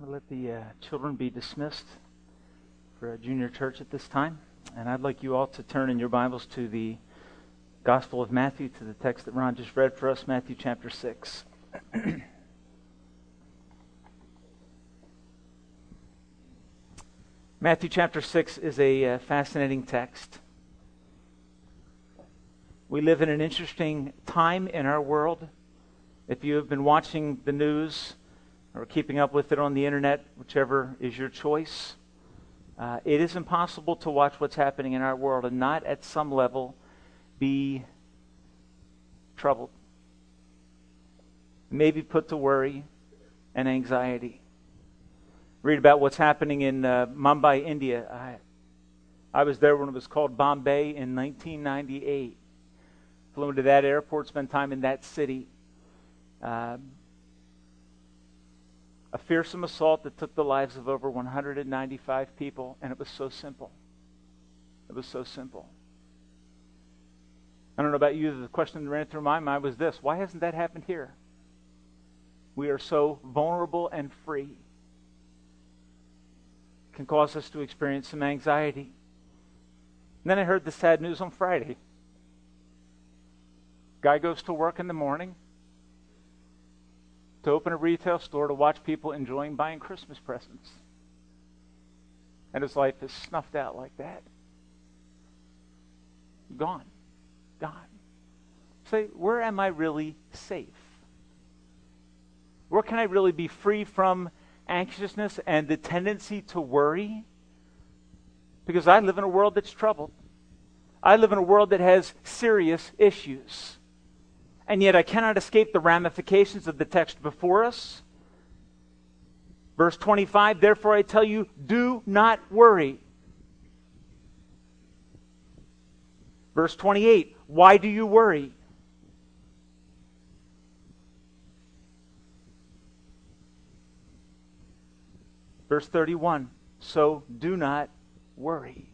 We'll let the uh, children be dismissed for a junior church at this time. And I'd like you all to turn in your Bibles to the Gospel of Matthew, to the text that Ron just read for us, Matthew chapter 6. Matthew chapter 6 is a uh, fascinating text. We live in an interesting time in our world. If you have been watching the news, or keeping up with it on the internet, whichever is your choice. Uh, it is impossible to watch what's happening in our world and not at some level be troubled, maybe put to worry and anxiety. Read about what's happening in uh, Mumbai, India. I, I was there when it was called Bombay in 1998. Flew into that airport, spent time in that city. Uh, a fearsome assault that took the lives of over 195 people, and it was so simple. It was so simple. I don't know about you, the question that ran through my mind was this why hasn't that happened here? We are so vulnerable and free. It can cause us to experience some anxiety. And then I heard the sad news on Friday. Guy goes to work in the morning, to open a retail store to watch people enjoying buying Christmas presents. And his life is snuffed out like that. Gone. Gone. Say, where am I really safe? Where can I really be free from anxiousness and the tendency to worry? Because I live in a world that's troubled. I live in a world that has serious issues and yet I cannot escape the ramifications of the text before us. Verse 25, therefore I tell you, do not worry. Verse 28, why do you worry? Verse 31, so do not worry.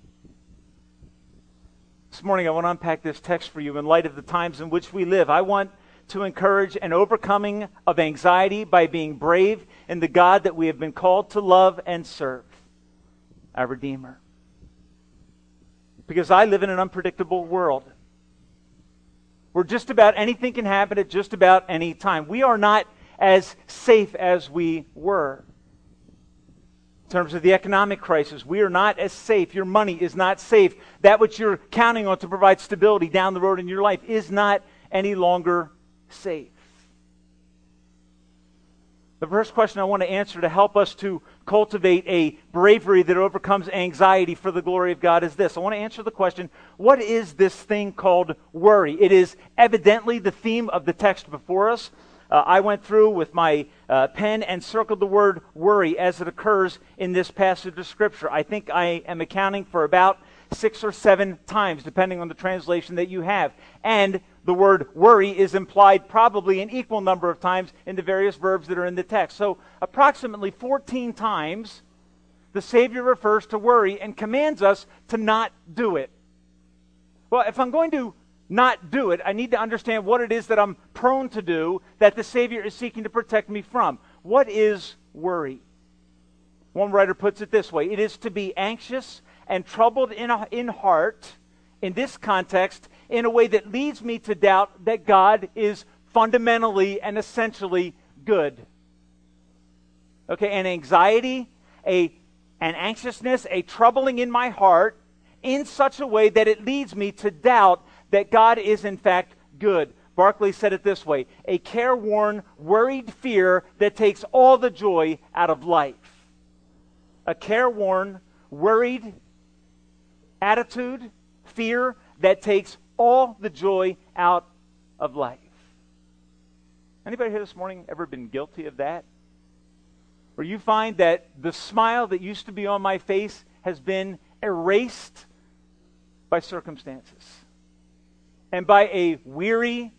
This morning, I want to unpack this text for you in light of the times in which we live. I want to encourage an overcoming of anxiety by being brave in the God that we have been called to love and serve, our Redeemer. Because I live in an unpredictable world where just about anything can happen at just about any time. We are not as safe as we were. In terms of the economic crisis, we are not as safe. Your money is not safe. That which you're counting on to provide stability down the road in your life is not any longer safe. The first question I want to answer to help us to cultivate a bravery that overcomes anxiety for the glory of God is this. I want to answer the question what is this thing called worry? It is evidently the theme of the text before us uh, I went through with my uh, pen and circled the word worry as it occurs in this passage of Scripture. I think I am accounting for about six or seven times, depending on the translation that you have. And the word worry is implied probably an equal number of times in the various verbs that are in the text. So, approximately 14 times, the Savior refers to worry and commands us to not do it. Well, if I'm going to not do it. I need to understand what it is that I'm prone to do that the Savior is seeking to protect me from. What is worry? One writer puts it this way it is to be anxious and troubled in, in heart, in this context, in a way that leads me to doubt that God is fundamentally and essentially good. Okay, an anxiety, a, an anxiousness, a troubling in my heart in such a way that it leads me to doubt that God is in fact good. Barclay said it this way a careworn, worried fear that takes all the joy out of life. A careworn, worried attitude, fear that takes all the joy out of life. Anybody here this morning ever been guilty of that? Where you find that the smile that used to be on my face has been erased by circumstances and by a weary,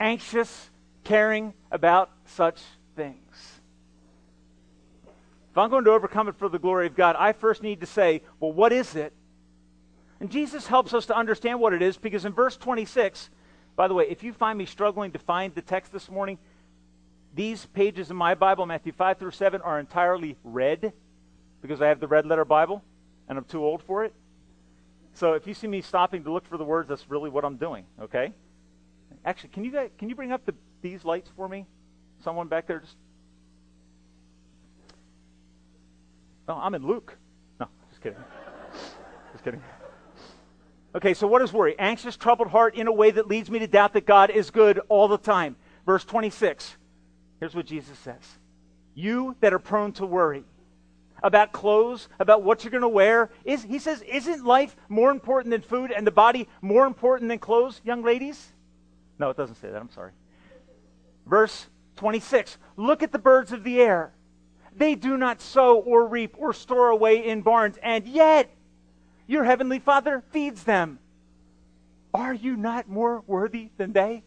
anxious caring about such things. If I'm going to overcome it for the glory of God, I first need to say, well, what is it? And Jesus helps us to understand what it is because in verse 26, by the way, if you find me struggling to find the text this morning, these pages in my Bible, Matthew 5 through 7, are entirely red because I have the red letter Bible and I'm too old for it. So if you see me stopping to look for the words, that's really what I'm doing, okay? Actually, can you guys, can you bring up the, these lights for me? Someone back there just No, I'm in Luke. No, just kidding. just kidding. Okay, so what is worry? Anxious, troubled heart in a way that leads me to doubt that God is good all the time. Verse 26. Here's what Jesus says You that are prone to worry about clothes, about what you're going to wear, is, he says, Isn't life more important than food and the body more important than clothes, young ladies? No, it doesn't say that. I'm sorry. Verse 26. Look at the birds of the air. They do not sow or reap or store away in barns, and yet your heavenly Father feeds them. Are you not more worthy than they?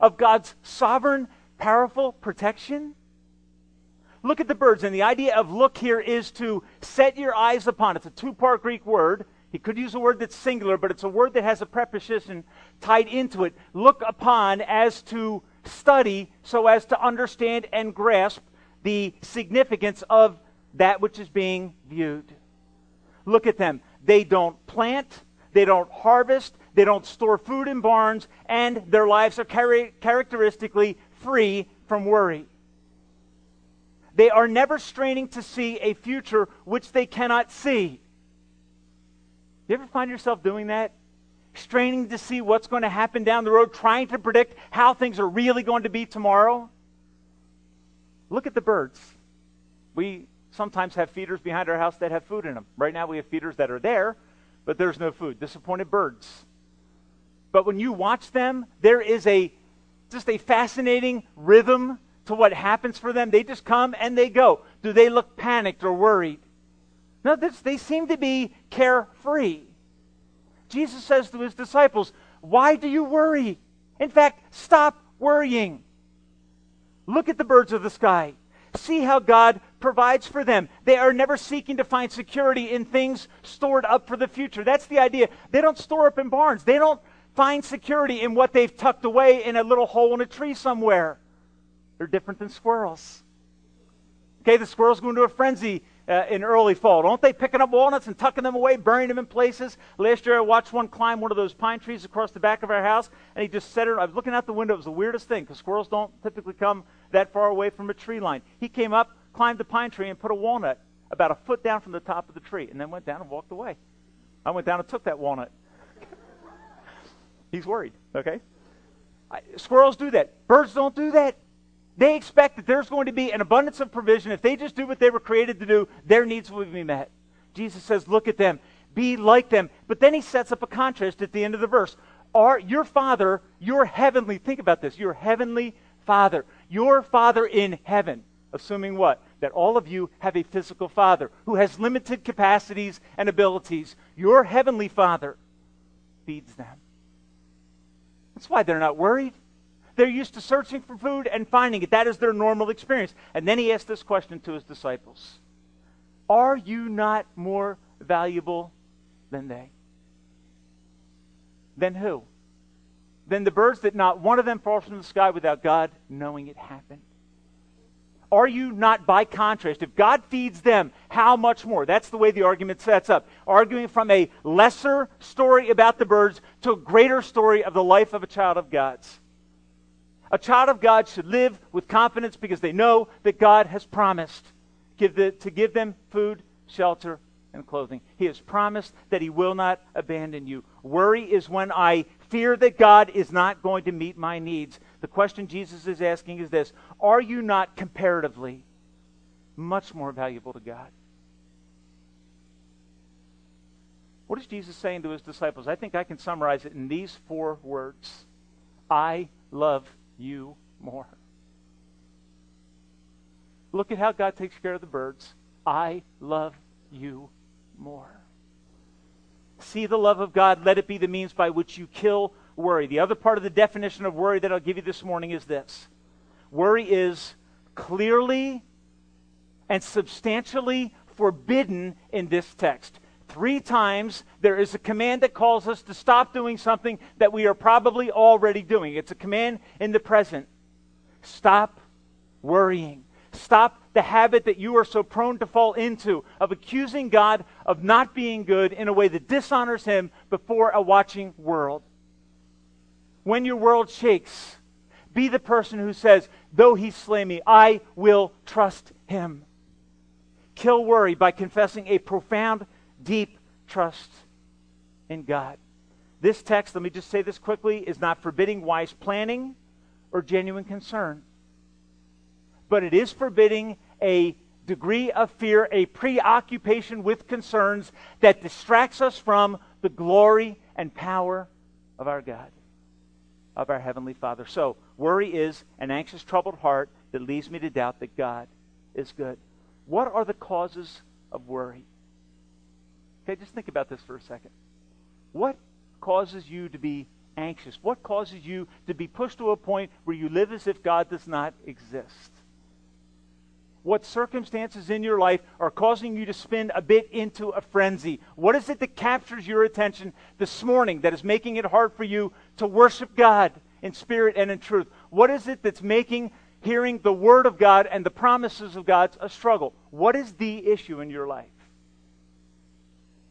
Of God's sovereign, powerful protection? Look at the birds, and the idea of look here is to set your eyes upon. It's a two part Greek word. He could use a word that's singular, but it's a word that has a preposition tied into it. Look upon as to study so as to understand and grasp the significance of that which is being viewed. Look at them. They don't plant, they don't harvest, they don't store food in barns, and their lives are char- characteristically free from worry. They are never straining to see a future which they cannot see. You ever find yourself doing that? Straining to see what's going to happen down the road, trying to predict how things are really going to be tomorrow? Look at the birds. We sometimes have feeders behind our house that have food in them. Right now we have feeders that are there, but there's no food. Disappointed birds. But when you watch them, there is a just a fascinating rhythm to what happens for them. They just come and they go. Do they look panicked or worried? No, they seem to be carefree. Jesus says to his disciples, Why do you worry? In fact, stop worrying. Look at the birds of the sky. See how God provides for them. They are never seeking to find security in things stored up for the future. That's the idea. They don't store up in barns. They don't find security in what they've tucked away in a little hole in a tree somewhere. They're different than squirrels. Okay, the squirrels go into a frenzy uh, in early fall. Don't they picking up walnuts and tucking them away, burying them in places? Last year I watched one climb one of those pine trees across the back of our house, and he just set it. I was looking out the window. It was the weirdest thing because squirrels don't typically come that far away from a tree line. He came up, climbed the pine tree, and put a walnut about a foot down from the top of the tree, and then went down and walked away. I went down and took that walnut. He's worried, okay? I, squirrels do that. Birds don't do that. They expect that there's going to be an abundance of provision. If they just do what they were created to do, their needs will be met. Jesus says, Look at them, be like them. But then he sets up a contrast at the end of the verse. Are your father, your heavenly, think about this, your heavenly father, your father in heaven, assuming what? That all of you have a physical father who has limited capacities and abilities. Your heavenly father feeds them. That's why they're not worried. They're used to searching for food and finding it. That is their normal experience. And then he asked this question to his disciples Are you not more valuable than they? Than who? Than the birds that not one of them falls from the sky without God knowing it happened? Are you not, by contrast, if God feeds them, how much more? That's the way the argument sets up. Arguing from a lesser story about the birds to a greater story of the life of a child of God's. A child of God should live with confidence because they know that God has promised give the, to give them food, shelter, and clothing. He has promised that He will not abandon you. Worry is when I fear that God is not going to meet my needs. The question Jesus is asking is this Are you not comparatively much more valuable to God? What is Jesus saying to his disciples? I think I can summarize it in these four words I love you more. Look at how God takes care of the birds. I love you more. See the love of God. Let it be the means by which you kill worry. The other part of the definition of worry that I'll give you this morning is this worry is clearly and substantially forbidden in this text. Three times there is a command that calls us to stop doing something that we are probably already doing. It's a command in the present. Stop worrying. Stop the habit that you are so prone to fall into of accusing God of not being good in a way that dishonors Him before a watching world. When your world shakes, be the person who says, Though He slay me, I will trust Him. Kill worry by confessing a profound, deep trust in God. This text, let me just say this quickly, is not forbidding wise planning or genuine concern but it is forbidding a degree of fear, a preoccupation with concerns that distracts us from the glory and power of our God, of our Heavenly Father. So, worry is an anxious, troubled heart that leads me to doubt that God is good. What are the causes of worry? Okay, just think about this for a second. What causes you to be anxious? What causes you to be pushed to a point where you live as if God does not exist? what circumstances in your life are causing you to spin a bit into a frenzy? What is it that captures your attention this morning that is making it hard for you to worship God in spirit and in truth? What is it that's making hearing the Word of God and the promises of God a struggle? What is the issue in your life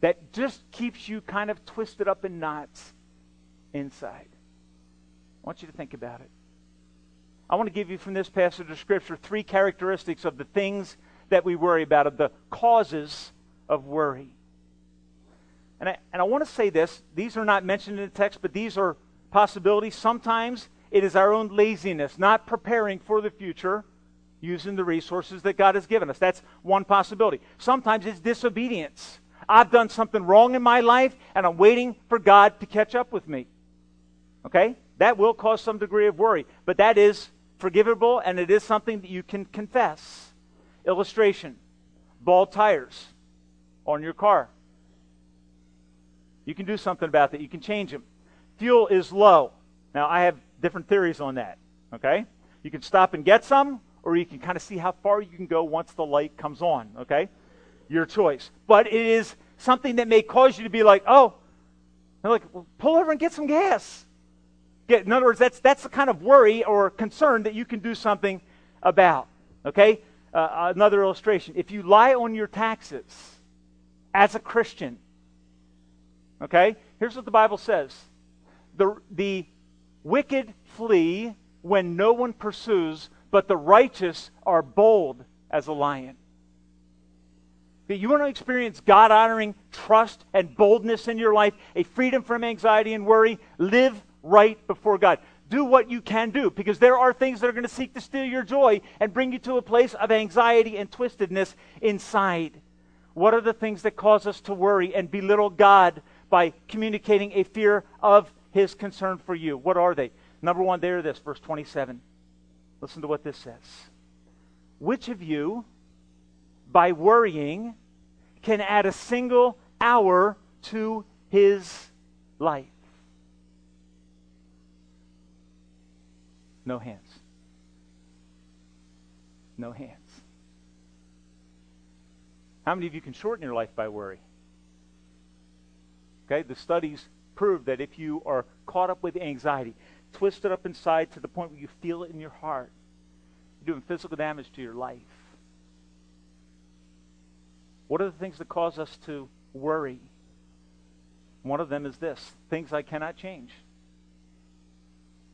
that just keeps you kind of twisted up in knots inside? I want you to think about it. I want to give you from this passage of Scripture three characteristics of the things that we worry about, of the causes of worry. And I, and I want to say this these are not mentioned in the text, but these are possibilities. Sometimes it is our own laziness, not preparing for the future using the resources that God has given us. That's one possibility. Sometimes it's disobedience. I've done something wrong in my life, and I'm waiting for God to catch up with me. Okay? That will cause some degree of worry, but that is forgivable and it is something that you can confess. Illustration bald tires on your car. You can do something about that. You can change them. Fuel is low. Now, I have different theories on that. Okay? You can stop and get some, or you can kind of see how far you can go once the light comes on. Okay? Your choice. But it is something that may cause you to be like, oh, like, well, pull over and get some gas. Get, in other words, that's, that's the kind of worry or concern that you can do something about. Okay? Uh, another illustration. If you lie on your taxes as a Christian, okay, here's what the Bible says the, the wicked flee when no one pursues, but the righteous are bold as a lion. You want to experience God honoring trust and boldness in your life, a freedom from anxiety and worry, live right before God. Do what you can do because there are things that are going to seek to steal your joy and bring you to a place of anxiety and twistedness inside. What are the things that cause us to worry and belittle God by communicating a fear of his concern for you? What are they? Number one, there this, verse 27. Listen to what this says. Which of you, by worrying, can add a single hour to his life? No hands. No hands. How many of you can shorten your life by worry? Okay, the studies prove that if you are caught up with anxiety, twisted up inside to the point where you feel it in your heart, you're doing physical damage to your life. What are the things that cause us to worry? One of them is this things I cannot change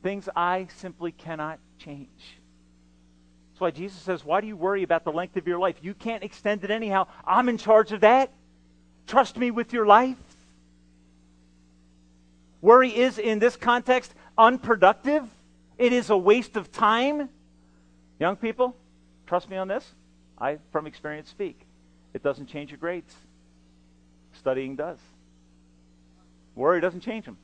things I simply cannot change. That's why Jesus says, Why do you worry about the length of your life? You can't extend it anyhow. I'm in charge of that. Trust me with your life. Worry is, in this context, unproductive. It is a waste of time. Young people, trust me on this. I, from experience, speak. It doesn't change your grades. Studying does. Worry doesn't change them.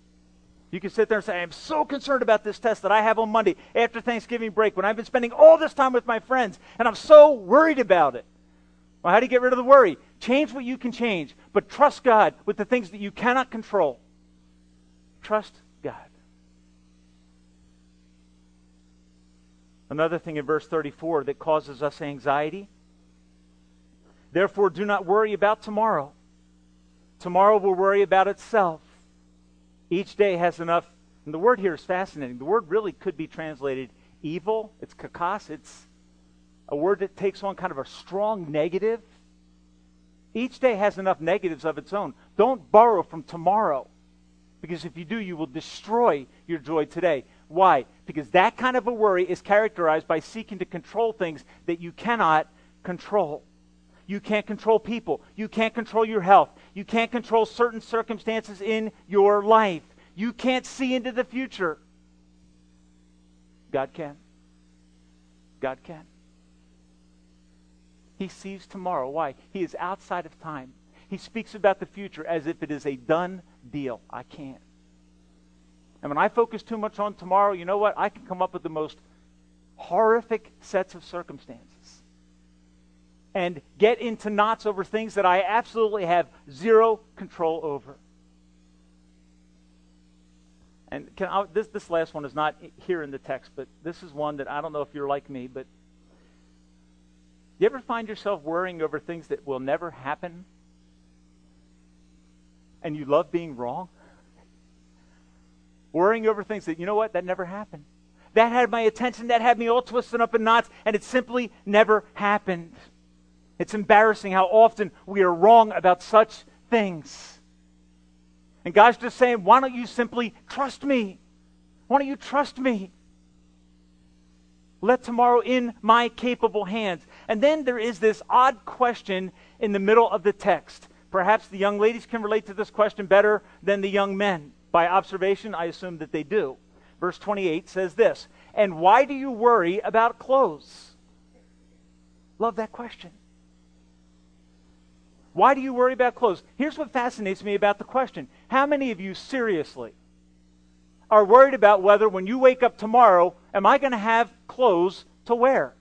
You can sit there and say, I'm so concerned about this test that I have on Monday after Thanksgiving break when I've been spending all this time with my friends and I'm so worried about it. Well, how do you get rid of the worry? Change what you can change, but trust God with the things that you cannot control. Trust God. Another thing in verse 34 that causes us anxiety. Therefore, do not worry about tomorrow. Tomorrow will worry about itself. Each day has enough. And the word here is fascinating. The word really could be translated evil. It's kakos. It's a word that takes on kind of a strong negative. Each day has enough negatives of its own. Don't borrow from tomorrow. Because if you do, you will destroy your joy today. Why? Because that kind of a worry is characterized by seeking to control things that you cannot control. You can't control people. You can't control your health. You can't control certain circumstances in your life. You can't see into the future. God can. God can. He sees tomorrow. Why? He is outside of time. He speaks about the future as if it is a done deal. I can't. And when I focus too much on tomorrow, you know what? I can come up with the most horrific sets of circumstances and get into knots over things that I absolutely have zero control over. And I, this, this last one is not here in the text, but this is one that I don't know if you're like me, but you ever find yourself worrying over things that will never happen? And you love being wrong? Worrying over things that, you know what, that never happened. That had my attention, that had me all twisted up in knots, and it simply never happened. It's embarrassing how often we are wrong about such things. And God's just saying, why don't you simply trust me? Why don't you trust me? Let tomorrow in my capable hands. And then there is this odd question in the middle of the text. Perhaps the young ladies can relate to this question better than the young men. By observation, I assume that they do. Verse 28 says this And why do you worry about clothes? Love that question. Why do you worry about clothes? Here's what fascinates me about the question How many of you seriously are worried about whether when you wake up tomorrow, am I going to have clothes to wear?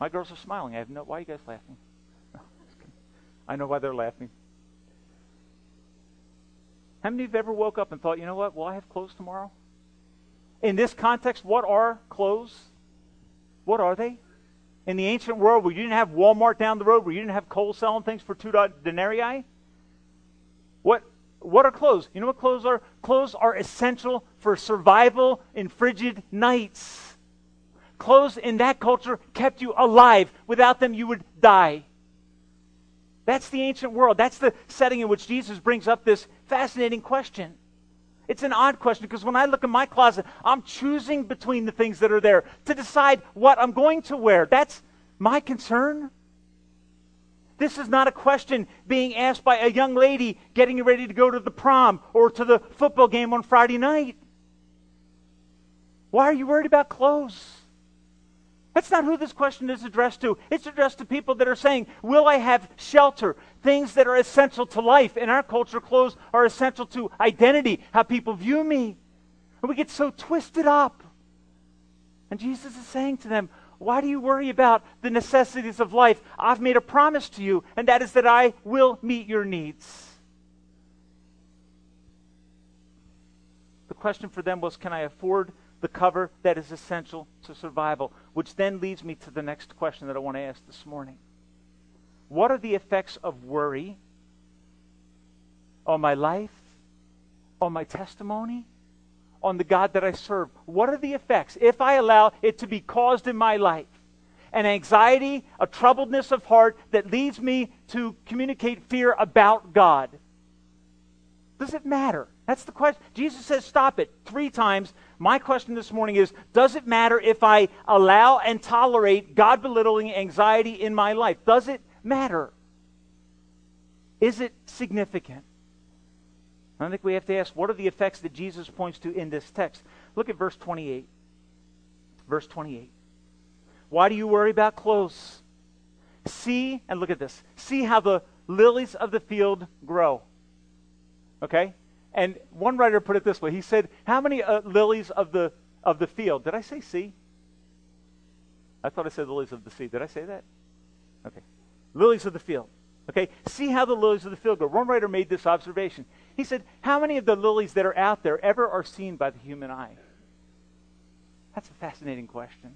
My girls are smiling. I have no. Why are you guys laughing? I know why they're laughing. How many of you have ever woke up and thought, you know what? Will I have clothes tomorrow? In this context, what are clothes? What are they? In the ancient world where you didn't have Walmart down the road, where you didn't have Kohl's selling things for two denarii, what, what are clothes? You know what clothes are? Clothes are essential for survival in frigid nights. Clothes in that culture kept you alive. Without them, you would die. That's the ancient world. That's the setting in which Jesus brings up this fascinating question. It's an odd question because when I look in my closet, I'm choosing between the things that are there to decide what I'm going to wear. That's my concern. This is not a question being asked by a young lady getting ready to go to the prom or to the football game on Friday night. Why are you worried about clothes? That's not who this question is addressed to. It's addressed to people that are saying, Will I have shelter? Things that are essential to life. In our culture, clothes are essential to identity, how people view me. And we get so twisted up. And Jesus is saying to them, why do you worry about the necessities of life? I've made a promise to you, and that is that I will meet your needs. The question for them was can I afford the cover that is essential to survival? Which then leads me to the next question that I want to ask this morning. What are the effects of worry on my life, on my testimony, on the God that I serve? What are the effects if I allow it to be caused in my life? An anxiety, a troubledness of heart that leads me to communicate fear about God. Does it matter? That's the question. Jesus says, stop it three times. My question this morning is Does it matter if I allow and tolerate God belittling anxiety in my life? Does it matter? Is it significant? I think we have to ask what are the effects that Jesus points to in this text? Look at verse 28. Verse 28. Why do you worry about clothes? See, and look at this. See how the lilies of the field grow. Okay? And one writer put it this way. He said, How many uh, lilies of the, of the field? Did I say see? I thought I said lilies of the sea. Did I say that? Okay. Lilies of the field. Okay? See how the lilies of the field grow. One writer made this observation. He said, How many of the lilies that are out there ever are seen by the human eye? That's a fascinating question.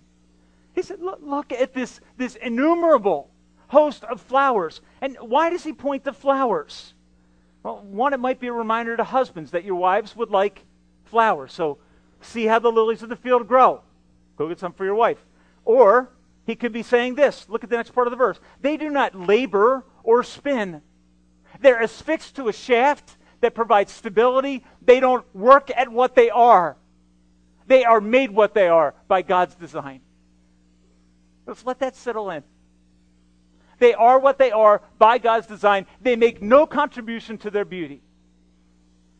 He said, Look, look at this, this innumerable host of flowers. And why does he point to flowers? Well, one, it might be a reminder to husbands that your wives would like flowers. So see how the lilies of the field grow. Go get some for your wife. Or he could be saying this. Look at the next part of the verse. They do not labor or spin. They're affixed to a shaft that provides stability. They don't work at what they are. They are made what they are by God's design. Let's let that settle in. They are what they are by God's design. They make no contribution to their beauty.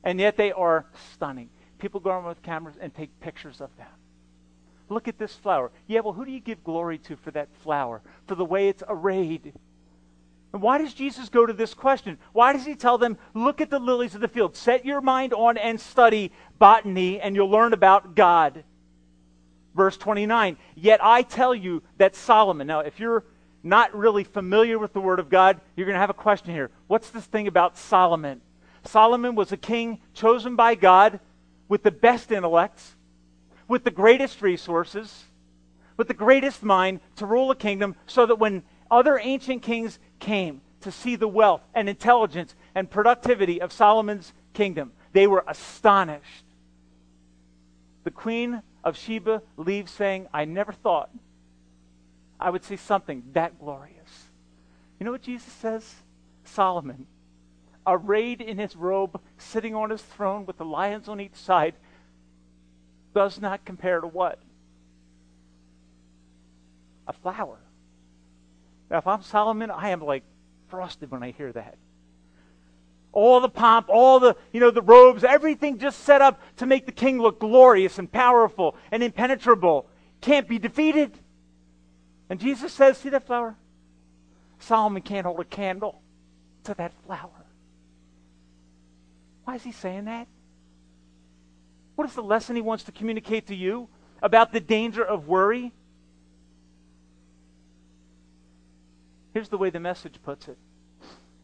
And yet they are stunning. People go around with cameras and take pictures of them. Look at this flower. Yeah, well, who do you give glory to for that flower? For the way it's arrayed? And why does Jesus go to this question? Why does he tell them, look at the lilies of the field, set your mind on and study botany, and you'll learn about God? Verse 29 Yet I tell you that Solomon, now, if you're not really familiar with the Word of God, you're going to have a question here. What's this thing about Solomon? Solomon was a king chosen by God with the best intellects, with the greatest resources, with the greatest mind to rule a kingdom so that when other ancient kings came to see the wealth and intelligence and productivity of Solomon's kingdom, they were astonished. The queen of Sheba leaves saying, I never thought I would see something that glorious. You know what Jesus says? Solomon, arrayed in his robe, sitting on his throne with the lions on each side, does not compare to what? A flower. Now, if I'm Solomon, I am like frosted when I hear that. All the pomp, all the, you know, the robes, everything just set up to make the king look glorious and powerful and impenetrable. Can't be defeated. And Jesus says, see that flower? Solomon can't hold a candle to that flower. Why is he saying that? What is the lesson he wants to communicate to you about the danger of worry? Here's the way the message puts it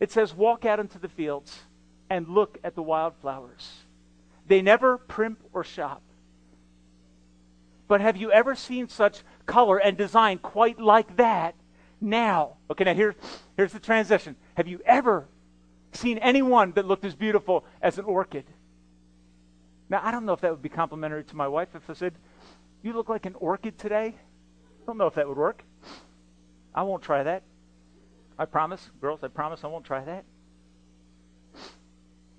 it says, Walk out into the fields and look at the wildflowers. They never primp or shop. But have you ever seen such color and design quite like that now? Okay, now here, here's the transition. Have you ever seen anyone that looked as beautiful as an orchid? Now, I don't know if that would be complimentary to my wife if I said, You look like an orchid today. I don't know if that would work. I won't try that. I promise, girls, I promise I won't try that.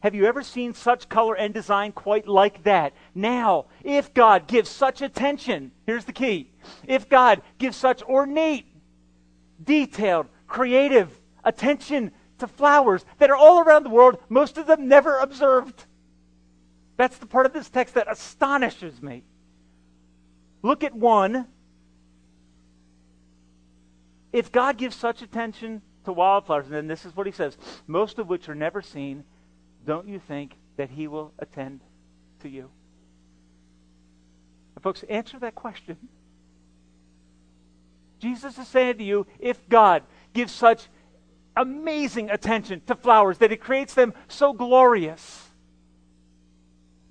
Have you ever seen such color and design quite like that? Now, if God gives such attention, here's the key. If God gives such ornate, detailed, creative attention to flowers that are all around the world, most of them never observed. That's the part of this text that astonishes me. Look at one. If God gives such attention to wildflowers, and then this is what he says most of which are never seen, don't you think that he will attend to you? And folks, answer that question. Jesus is saying to you if God gives such amazing attention to flowers, that he creates them so glorious,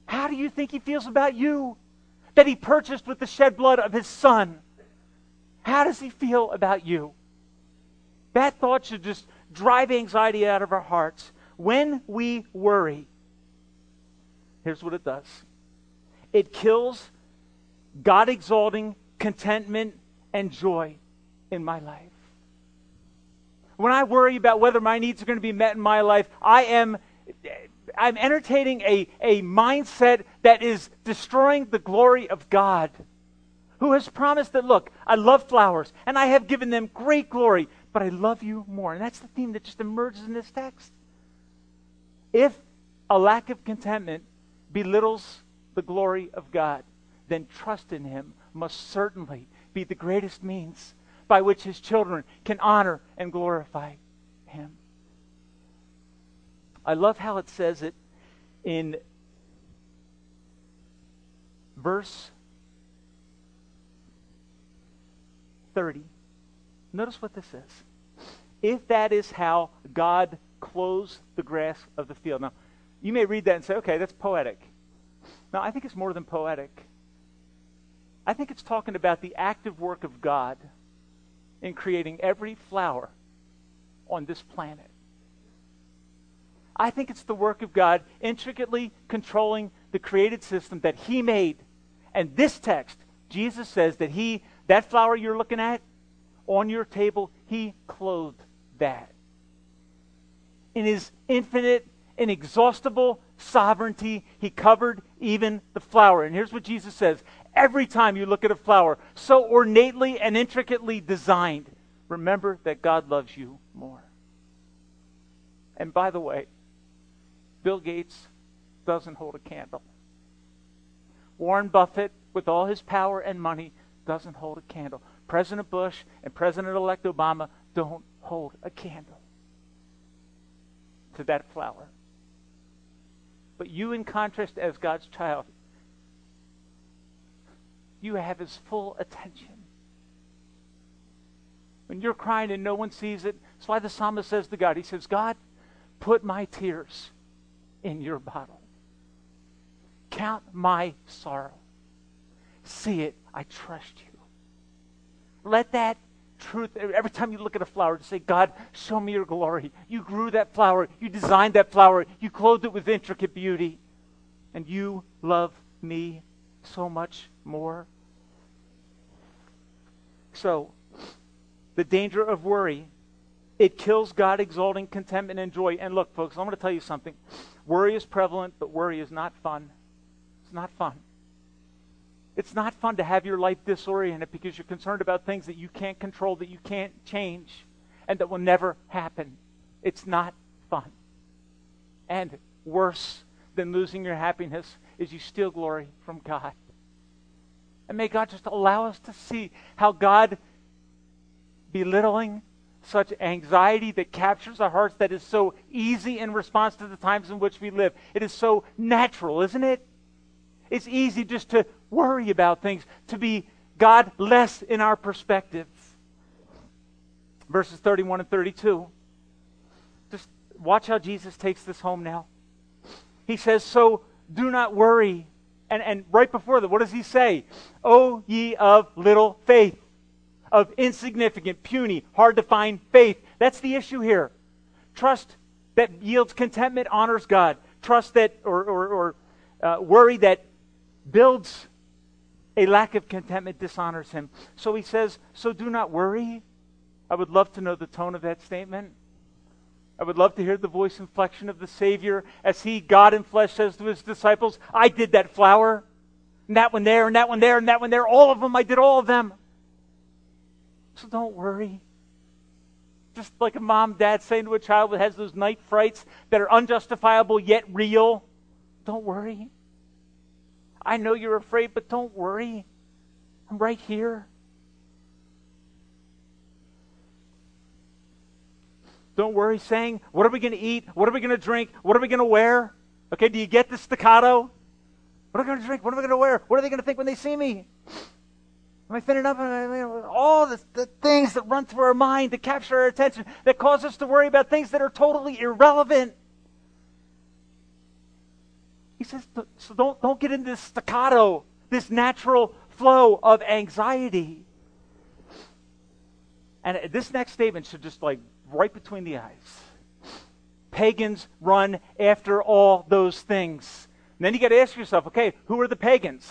how do you think he feels about you? That he purchased with the shed blood of his son. How does he feel about you? That thought should just drive anxiety out of our hearts. When we worry, here's what it does it kills God exalting contentment and joy in my life. When I worry about whether my needs are going to be met in my life, I am I'm entertaining a, a mindset that is destroying the glory of God, who has promised that, look, I love flowers and I have given them great glory, but I love you more. And that's the theme that just emerges in this text. If a lack of contentment belittles the glory of God, then trust in Him must certainly be the greatest means by which His children can honor and glorify Him. I love how it says it in verse 30. Notice what this is. If that is how God clothes the grass of the field. Now, you may read that and say, okay, that's poetic. No, I think it's more than poetic. I think it's talking about the active work of God in creating every flower on this planet. I think it's the work of God intricately controlling the created system that He made. And this text, Jesus says that He, that flower you're looking at on your table, He clothed that. In His infinite, inexhaustible sovereignty, He covered even the flower. And here's what Jesus says every time you look at a flower, so ornately and intricately designed, remember that God loves you more. And by the way, Bill Gates doesn't hold a candle. Warren Buffett, with all his power and money, doesn't hold a candle. President Bush and President elect Obama don't hold a candle to that flower. But you, in contrast, as God's child, you have his full attention. When you're crying and no one sees it, that's why the psalmist says to God, He says, God, put my tears in your bottle. Count my sorrow. See it. I trust you. Let that truth, every time you look at a flower, to say, God, show me your glory. You grew that flower. You designed that flower. You clothed it with intricate beauty. And you love me so much more. So, the danger of worry, it kills God exalting contentment and joy. And look, folks, I'm going to tell you something. Worry is prevalent, but worry is not fun. It's not fun. It's not fun to have your life disoriented because you're concerned about things that you can't control, that you can't change, and that will never happen. It's not fun. And worse than losing your happiness is you steal glory from God. And may God just allow us to see how God belittling such anxiety that captures our hearts that is so easy in response to the times in which we live. It is so natural, isn't it? It's easy just to worry about things, to be God less in our perspective. Verses 31 and 32. Just watch how Jesus takes this home now. He says, So do not worry. And, and right before that, what does he say? O ye of little faith, of insignificant, puny, hard to find faith. That's the issue here. Trust that yields contentment honors God. Trust that, or, or, or uh, worry that builds a lack of contentment dishonors him. So he says, So do not worry. I would love to know the tone of that statement. I would love to hear the voice inflection of the Savior as he, God in flesh, says to his disciples, I did that flower, and that one there, and that one there, and that one there, all of them, I did all of them. So don't worry. Just like a mom, dad saying to a child that has those night frights that are unjustifiable yet real, don't worry. I know you're afraid, but don't worry. I'm right here. Don't worry, saying, What are we going to eat? What are we going to drink? What are we going to wear? Okay, do you get the staccato? What are we going to drink? What are we going to wear? What are they going to think when they see me? Am I thinning up? All the, the things that run through our mind that capture our attention, that cause us to worry about things that are totally irrelevant. He says, so don't, don't get into this staccato, this natural flow of anxiety. And uh, this next statement should just like right between the eyes. Pagans run after all those things. And then you got to ask yourself, okay, who are the pagans?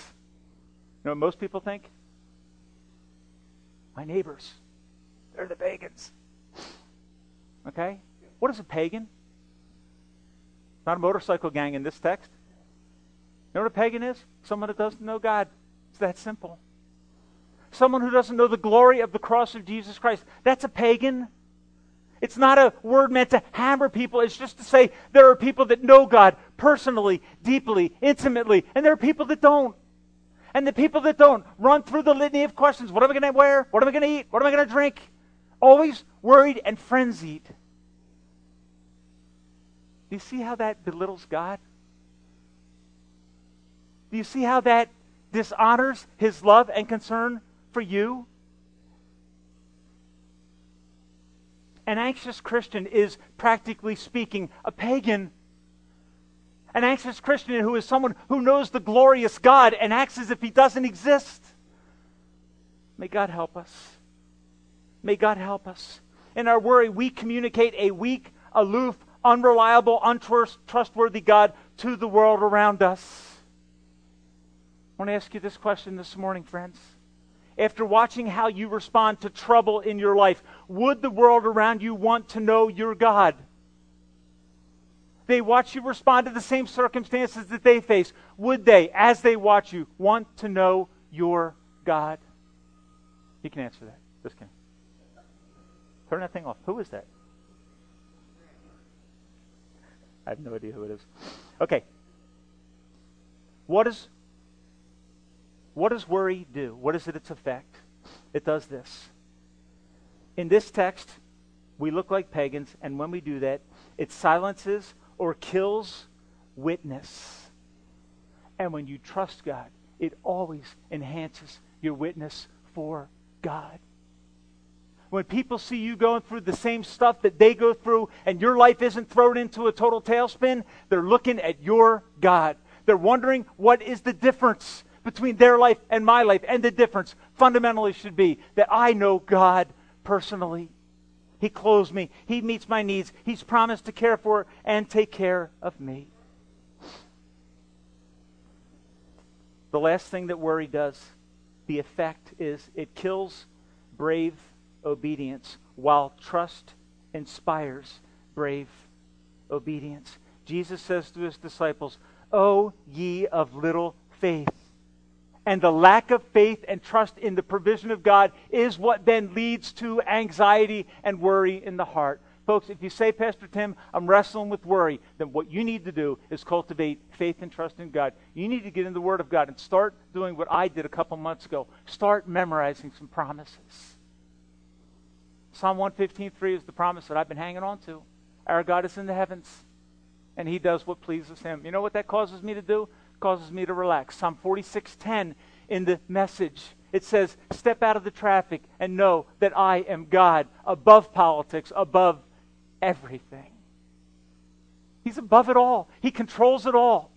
You know what most people think? My neighbors. They're the pagans. Okay? What is a pagan? Not a motorcycle gang in this text know what a pagan is? Someone that doesn't know God. It's that simple. Someone who doesn't know the glory of the cross of Jesus Christ. That's a pagan. It's not a word meant to hammer people. It's just to say there are people that know God personally, deeply, intimately, and there are people that don't. And the people that don't run through the litany of questions. What am I going to wear? What am I going to eat? What am I going to drink? Always worried and frenzied. Do you see how that belittles God? Do you see how that dishonors his love and concern for you? An anxious Christian is, practically speaking, a pagan. An anxious Christian who is someone who knows the glorious God and acts as if he doesn't exist. May God help us. May God help us. In our worry, we communicate a weak, aloof, unreliable, untrustworthy God to the world around us. Want to ask you this question this morning, friends. After watching how you respond to trouble in your life, would the world around you want to know your God? They watch you respond to the same circumstances that they face. Would they, as they watch you, want to know your God? You can answer that. This can. Turn that thing off. Who is that? I have no idea who it is. Okay. What is what does worry do? What is it its effect? It does this. In this text, we look like pagans, and when we do that, it silences or kills witness. And when you trust God, it always enhances your witness for God. When people see you going through the same stuff that they go through and your life isn't thrown into a total tailspin, they're looking at your God. They're wondering what is the difference between their life and my life. And the difference fundamentally should be that I know God personally. He clothes me, He meets my needs, He's promised to care for and take care of me. The last thing that worry does, the effect is it kills brave obedience while trust inspires brave obedience. Jesus says to his disciples, O ye of little faith. And the lack of faith and trust in the provision of God is what then leads to anxiety and worry in the heart. Folks, if you say, Pastor Tim, I'm wrestling with worry, then what you need to do is cultivate faith and trust in God. You need to get in the Word of God and start doing what I did a couple months ago. Start memorizing some promises. Psalm 115.3 is the promise that I've been hanging on to. Our God is in the heavens, and He does what pleases Him. You know what that causes me to do? Causes me to relax. Psalm 46:10 in the message. It says, "Step out of the traffic and know that I am God, above politics, above everything." He's above it all. He controls it all.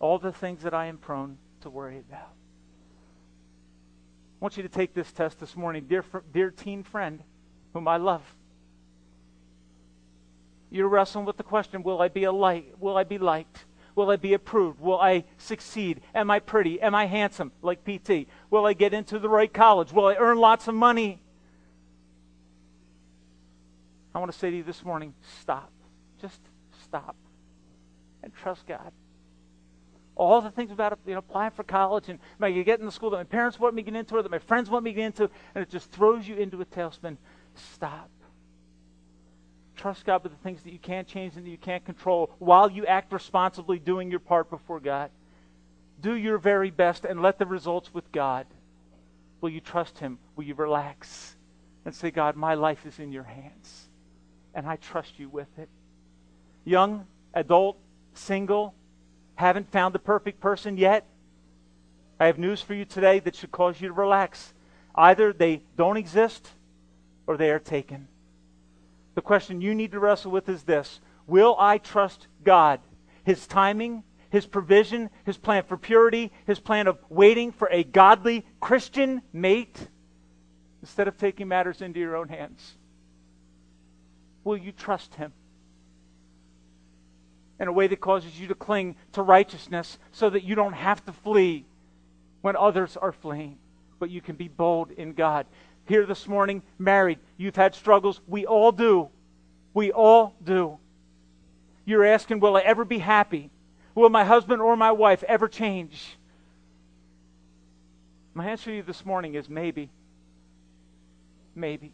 All the things that I am prone to worry about. I want you to take this test this morning, dear, dear teen friend, whom I love. You're wrestling with the question will I be a light? Will I be liked? Will I be approved? Will I succeed? Am I pretty? Am I handsome? Like PT. Will I get into the right college? Will I earn lots of money? I want to say to you this morning stop. Just stop. And trust God. All the things about you know, applying for college and am I going to get into school that my parents want me to get into or that my friends want me to get into, and it just throws you into a tailspin. Stop trust God with the things that you can't change and that you can't control while you act responsibly doing your part before God. Do your very best and let the results with God. Will you trust Him? Will you relax and say, God, my life is in your hands and I trust you with it? Young, adult, single, haven't found the perfect person yet? I have news for you today that should cause you to relax. Either they don't exist or they are taken. The question you need to wrestle with is this Will I trust God? His timing, His provision, His plan for purity, His plan of waiting for a godly Christian mate instead of taking matters into your own hands? Will you trust Him? In a way that causes you to cling to righteousness so that you don't have to flee when others are fleeing, but you can be bold in God here this morning, married. You've had struggles. We all do. We all do. You're asking, will I ever be happy? Will my husband or my wife ever change? My answer to you this morning is maybe. Maybe.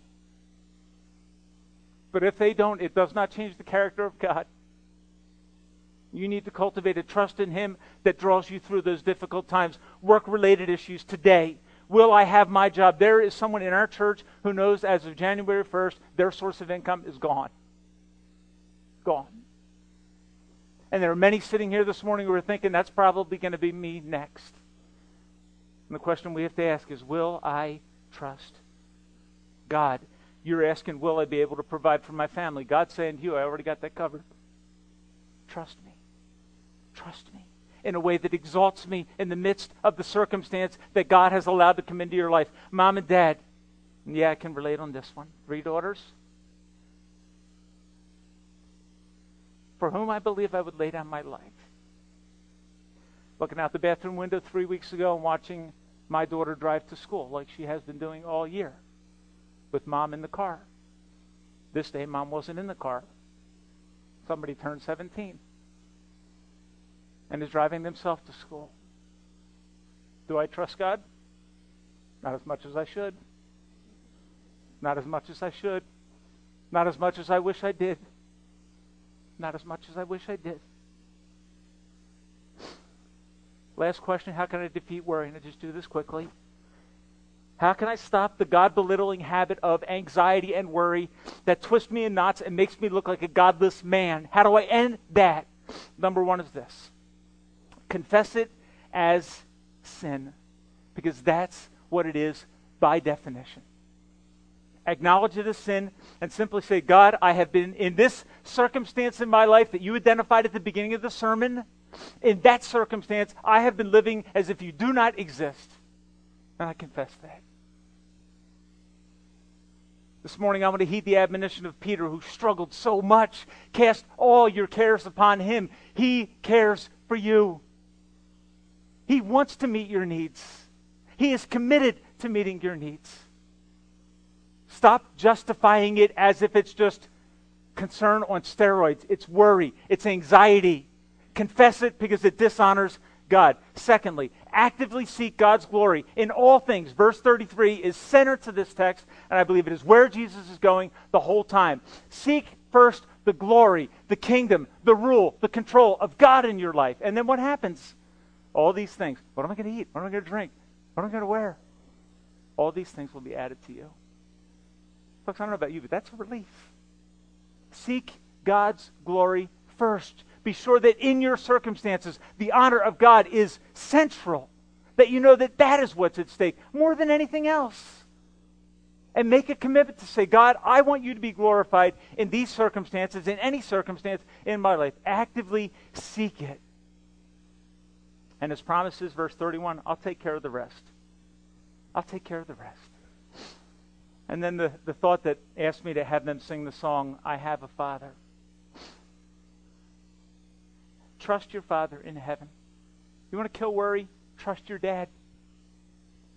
But if they don't, it does not change the character of God. You need to cultivate a trust in Him that draws you through those difficult times. Work related issues today Will I have my job? There is someone in our church who knows as of January 1st, their source of income is gone. Gone. And there are many sitting here this morning who are thinking that's probably going to be me next. And the question we have to ask is Will I trust God? You're asking, Will I be able to provide for my family? God's saying to you, I already got that covered. Trust me. Trust me in a way that exalts me in the midst of the circumstance that God has allowed to come into your life. Mom and dad, yeah, I can relate on this one. Three daughters, for whom I believe I would lay down my life. looking out the bathroom window three weeks ago and watching my daughter drive to school like she has been doing all year with mom in the car. This day, mom wasn't in the car. Somebody turned 17 and is driving themselves to school. Do I trust God? Not as much as I should. Not as much as I should. Not as much as I wish I did. Not as much as I wish I did. Last question How can I defeat worry? And I just do this quickly. How can I stop the God belittling habit of anxiety and worry that twists me in knots and makes me look like a godless man? How do I end that? Number one is this confess it as sin, because that's what it is by definition. Acknowledge it as sin and simply say, God, I have been in this circumstance in my life that you identified at the beginning of the sermon. In that circumstance, I have been living as if you do not exist. And I confess that. This morning, I want to heed the admonition of Peter, who struggled so much. Cast all your cares upon him. He cares for you. He wants to meet your needs. He is committed to meeting your needs. Stop justifying it as if it's just concern on steroids. It's worry, it's anxiety. Confess it because it dishonors God. Secondly, actively seek God's glory in all things. Verse 33 is center to this text, and I believe it is where Jesus is going the whole time. Seek first the glory, the kingdom, the rule, the control of God in your life. And then what happens? All these things. What am I going to eat? What am I going to drink? What am I going to wear? All these things will be added to you. Folks, I don't know about you, but that's a relief. Seek God's glory first. Be sure that in your circumstances, the honor of God is central. That you know that that is what's at stake more than anything else. And make a commitment to say, God, I want you to be glorified in these circumstances, in any circumstance in my life. Actively seek it. And his promises, verse 31, I'll take care of the rest. I'll take care of the rest. And then the, the thought that asked me to have them sing the song, I Have a Father. Trust your Father in heaven. You want to kill worry? Trust your dad.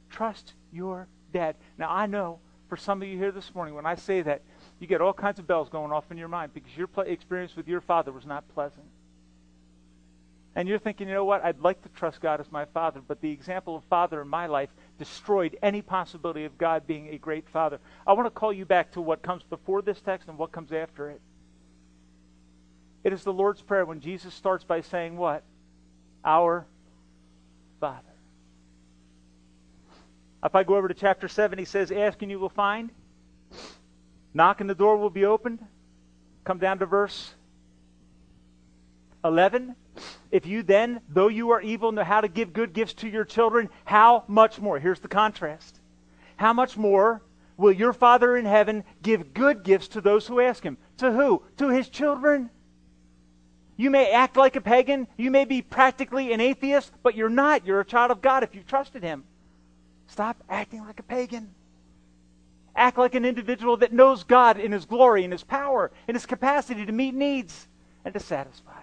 Trust your dad. Now, I know for some of you here this morning, when I say that, you get all kinds of bells going off in your mind because your experience with your father was not pleasant. And you're thinking, you know what? I'd like to trust God as my father, but the example of father in my life destroyed any possibility of God being a great father. I want to call you back to what comes before this text and what comes after it. It is the Lord's Prayer when Jesus starts by saying, What? Our Father. If I go over to chapter 7, he says, Ask and you will find. Knock and the door will be opened. Come down to verse 11. If you then, though you are evil, know how to give good gifts to your children, how much more? Here's the contrast. How much more will your Father in heaven give good gifts to those who ask him? To who? To his children. You may act like a pagan. You may be practically an atheist, but you're not. You're a child of God if you've trusted him. Stop acting like a pagan. Act like an individual that knows God in his glory, in his power, in his capacity to meet needs and to satisfy.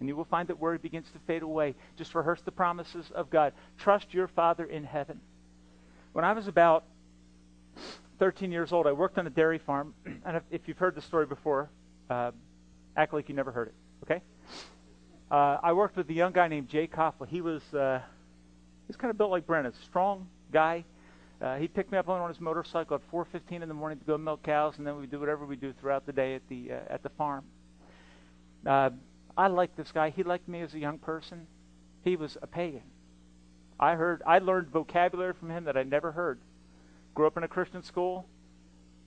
And you will find that worry begins to fade away. Just rehearse the promises of God. Trust your Father in heaven. When I was about 13 years old, I worked on a dairy farm. And if you've heard the story before, uh, act like you never heard it, okay? Uh, I worked with a young guy named Jay Koffel. He was uh, he's kind of built like Brennan, strong guy. Uh, he picked me up on his motorcycle at 4:15 in the morning to go milk cows, and then we do whatever we do throughout the day at the uh, at the farm. Uh, I liked this guy. He liked me as a young person. He was a pagan. I heard I learned vocabulary from him that I never heard. Grew up in a Christian school.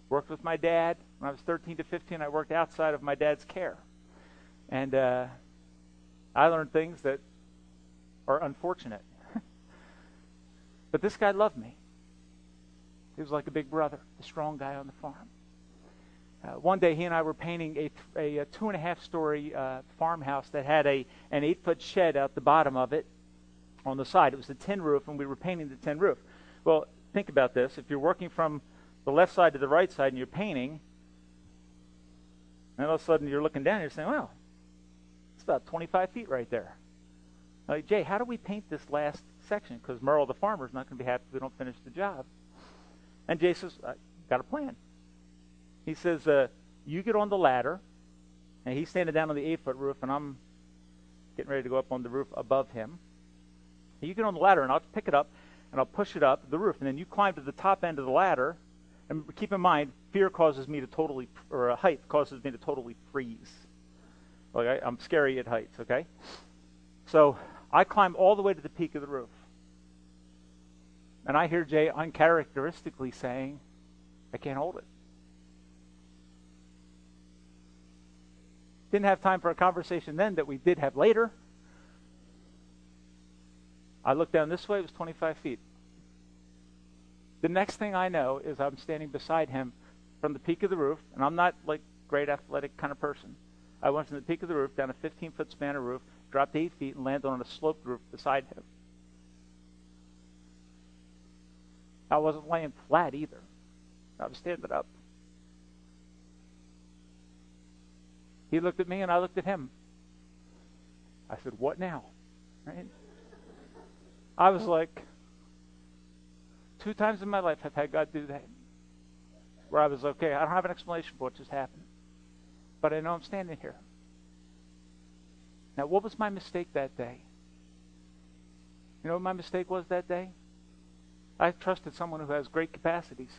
Worked with my dad. When I was 13 to 15, I worked outside of my dad's care. And uh, I learned things that are unfortunate. but this guy loved me. He was like a big brother, a strong guy on the farm. Uh, one day, he and I were painting a, a, a two and a half story uh, farmhouse that had a an eight foot shed out the bottom of it on the side. It was a tin roof, and we were painting the tin roof. Well, think about this: if you're working from the left side to the right side and you're painting, and all of a sudden you're looking down, and you're saying, "Well, it's about 25 feet right there." Like, Jay, how do we paint this last section? Because Merle, the farmer, is not going to be happy if we don't finish the job. And Jay says, I got a plan. He says, uh, you get on the ladder, and he's standing down on the eight foot roof, and I'm getting ready to go up on the roof above him. You get on the ladder, and I'll pick it up, and I'll push it up the roof, and then you climb to the top end of the ladder. And keep in mind, fear causes me to totally, or height causes me to totally freeze. Like I, I'm scary at heights. Okay, so I climb all the way to the peak of the roof. And I hear Jay uncharacteristically saying, I can't hold it. Didn't have time for a conversation then that we did have later. I looked down this way, it was 25 feet. The next thing I know is I'm standing beside him from the peak of the roof, and I'm not like great athletic kind of person. I went from the peak of the roof down a 15 foot span of roof, dropped eight feet, and landed on a sloped roof beside him. I wasn't laying flat either. I was standing up. He looked at me and I looked at him. I said, What now? Right? I was like, two times in my life I've had God do that. Where I was okay, I don't have an explanation for what just happened. But I know I'm standing here. Now, what was my mistake that day? You know what my mistake was that day? I trusted someone who has great capacities,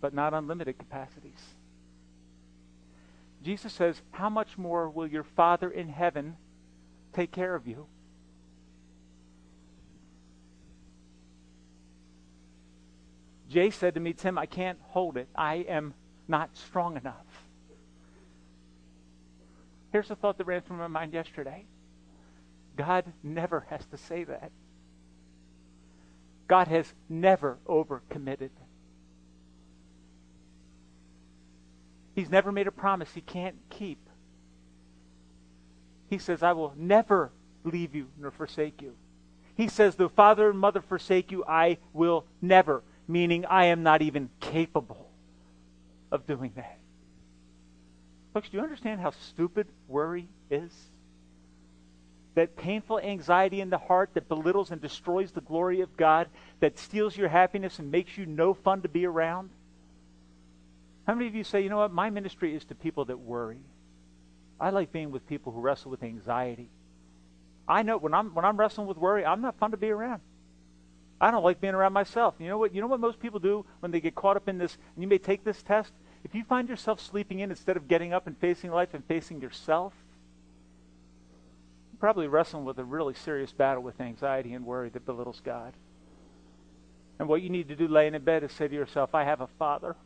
but not unlimited capacities. Jesus says, How much more will your Father in heaven take care of you? Jay said to me, Tim, I can't hold it. I am not strong enough. Here's a thought that ran through my mind yesterday God never has to say that. God has never overcommitted. He's never made a promise he can't keep. He says, I will never leave you nor forsake you. He says, though father and mother forsake you, I will never, meaning I am not even capable of doing that. Folks, do you understand how stupid worry is? That painful anxiety in the heart that belittles and destroys the glory of God, that steals your happiness and makes you no fun to be around? How many of you say, you know what, my ministry is to people that worry? I like being with people who wrestle with anxiety. I know when I'm when I'm wrestling with worry, I'm not fun to be around. I don't like being around myself. You know what? You know what most people do when they get caught up in this. And you may take this test. If you find yourself sleeping in instead of getting up and facing life and facing yourself, you're probably wrestling with a really serious battle with anxiety and worry that belittles God. And what you need to do laying in bed is say to yourself, I have a father. And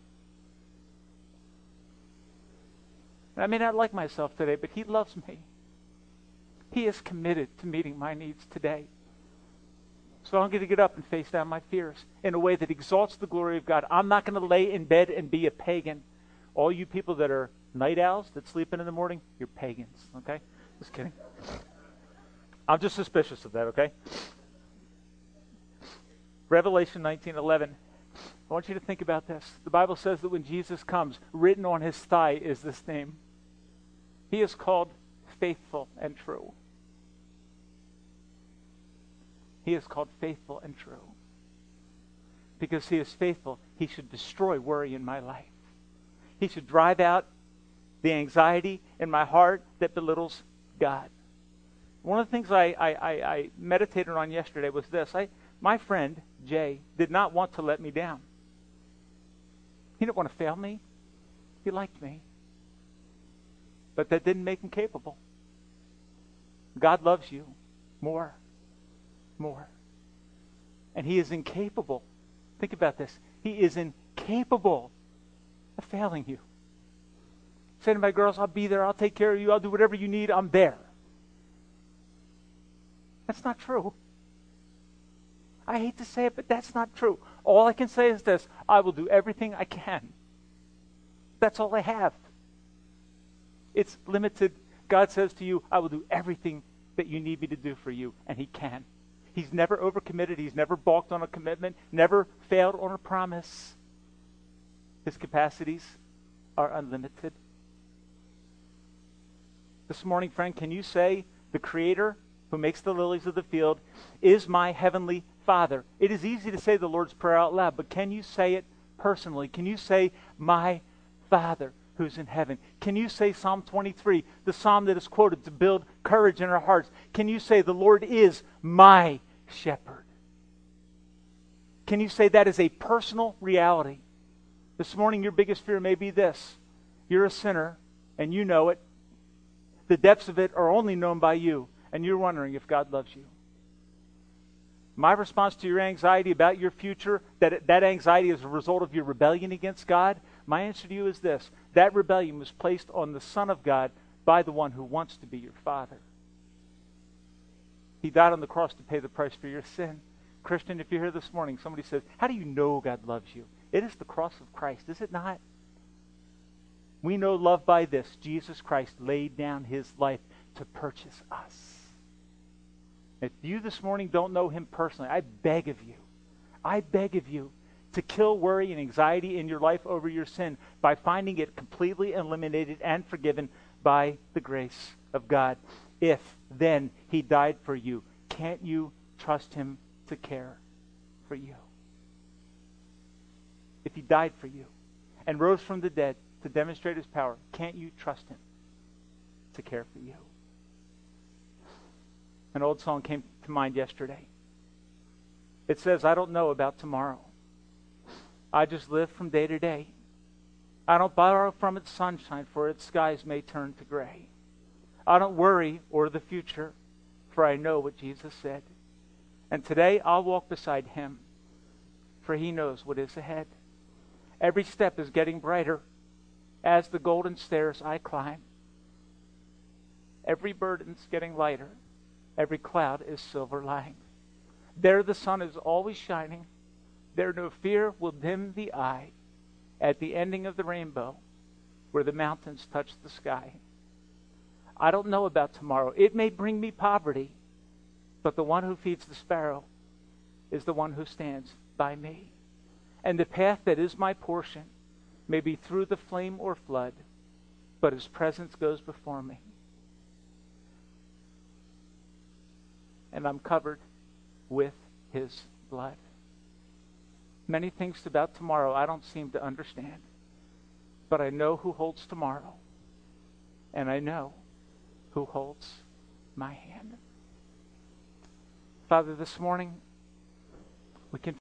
I may not like myself today, but he loves me. He is committed to meeting my needs today. So I'm going to get up and face down my fears in a way that exalts the glory of God. I'm not going to lay in bed and be a pagan. All you people that are night owls that sleep in in the morning, you're pagans, okay? Just kidding. I'm just suspicious of that, okay? Revelation 19:11. I want you to think about this. The Bible says that when Jesus comes, written on his thigh is this name. He is called faithful and true. He is called faithful and true. Because he is faithful, he should destroy worry in my life. He should drive out the anxiety in my heart that belittles God. One of the things I, I, I, I meditated on yesterday was this. I, my friend, Jay, did not want to let me down. He didn't want to fail me. He liked me. But that didn't make him capable. God loves you more, more. And he is incapable. Think about this. He is incapable of failing you. Say to my girls, I'll be there. I'll take care of you. I'll do whatever you need. I'm there. That's not true. I hate to say it, but that's not true. All I can say is this I will do everything I can. That's all I have. It's limited. God says to you, I will do everything that you need me to do for you, and He can. He's never overcommitted. He's never balked on a commitment, never failed on a promise. His capacities are unlimited. This morning, friend, can you say the Creator who makes the lilies of the field, is my heavenly Father. It is easy to say the Lord's Prayer out loud, but can you say it personally? Can you say, My Father who's in heaven? Can you say Psalm 23, the psalm that is quoted to build courage in our hearts? Can you say, The Lord is my shepherd? Can you say that is a personal reality? This morning, your biggest fear may be this you're a sinner, and you know it. The depths of it are only known by you, and you're wondering if God loves you. My response to your anxiety about your future, that that anxiety is a result of your rebellion against God, my answer to you is this that rebellion was placed on the Son of God by the one who wants to be your Father. He died on the cross to pay the price for your sin. Christian, if you're here this morning, somebody says, How do you know God loves you? It is the cross of Christ, is it not? We know love by this Jesus Christ laid down his life to purchase us. If you this morning don't know him personally, I beg of you, I beg of you to kill worry and anxiety in your life over your sin by finding it completely eliminated and forgiven by the grace of God. If then he died for you, can't you trust him to care for you? If he died for you and rose from the dead to demonstrate his power, can't you trust him to care for you? An old song came to mind yesterday. It says, I don't know about tomorrow. I just live from day to day. I don't borrow from its sunshine, for its skies may turn to gray. I don't worry or the future, for I know what Jesus said. And today I'll walk beside him, for he knows what is ahead. Every step is getting brighter as the golden stairs I climb. Every burden's getting lighter Every cloud is silver lined. There the sun is always shining. There no fear will dim the eye. At the ending of the rainbow, where the mountains touch the sky. I don't know about tomorrow. It may bring me poverty, but the one who feeds the sparrow is the one who stands by me. And the path that is my portion may be through the flame or flood, but his presence goes before me. And I'm covered with his blood. Many things about tomorrow I don't seem to understand, but I know who holds tomorrow, and I know who holds my hand. Father, this morning, we can